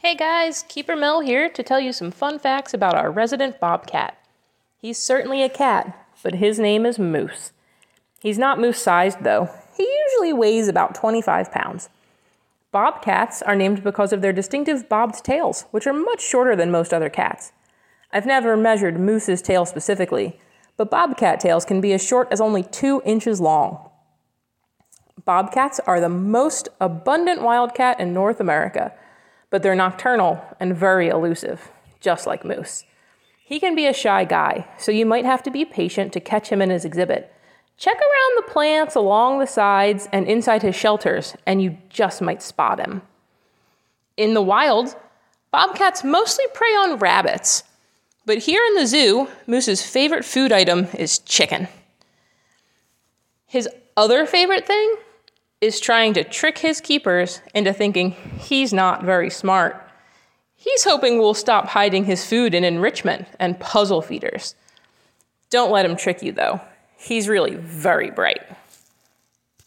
Hey guys, Keeper Mel here to tell you some fun facts about our resident bobcat. He's certainly a cat, but his name is Moose. He's not moose sized though. He usually weighs about 25 pounds. Bobcats are named because of their distinctive bobbed tails, which are much shorter than most other cats. I've never measured Moose's tail specifically, but bobcat tails can be as short as only two inches long. Bobcats are the most abundant wildcat in North America but they're nocturnal and very elusive, just like moose. He can be a shy guy, so you might have to be patient to catch him in his exhibit. Check around the plants along the sides and inside his shelters, and you just might spot him. In the wild, bobcats mostly prey on rabbits, but here in the zoo, Moose's favorite food item is chicken. His other favorite thing is trying to trick his keepers into thinking he's not very smart. He's hoping we'll stop hiding his food in enrichment and puzzle feeders. Don't let him trick you, though. He's really very bright.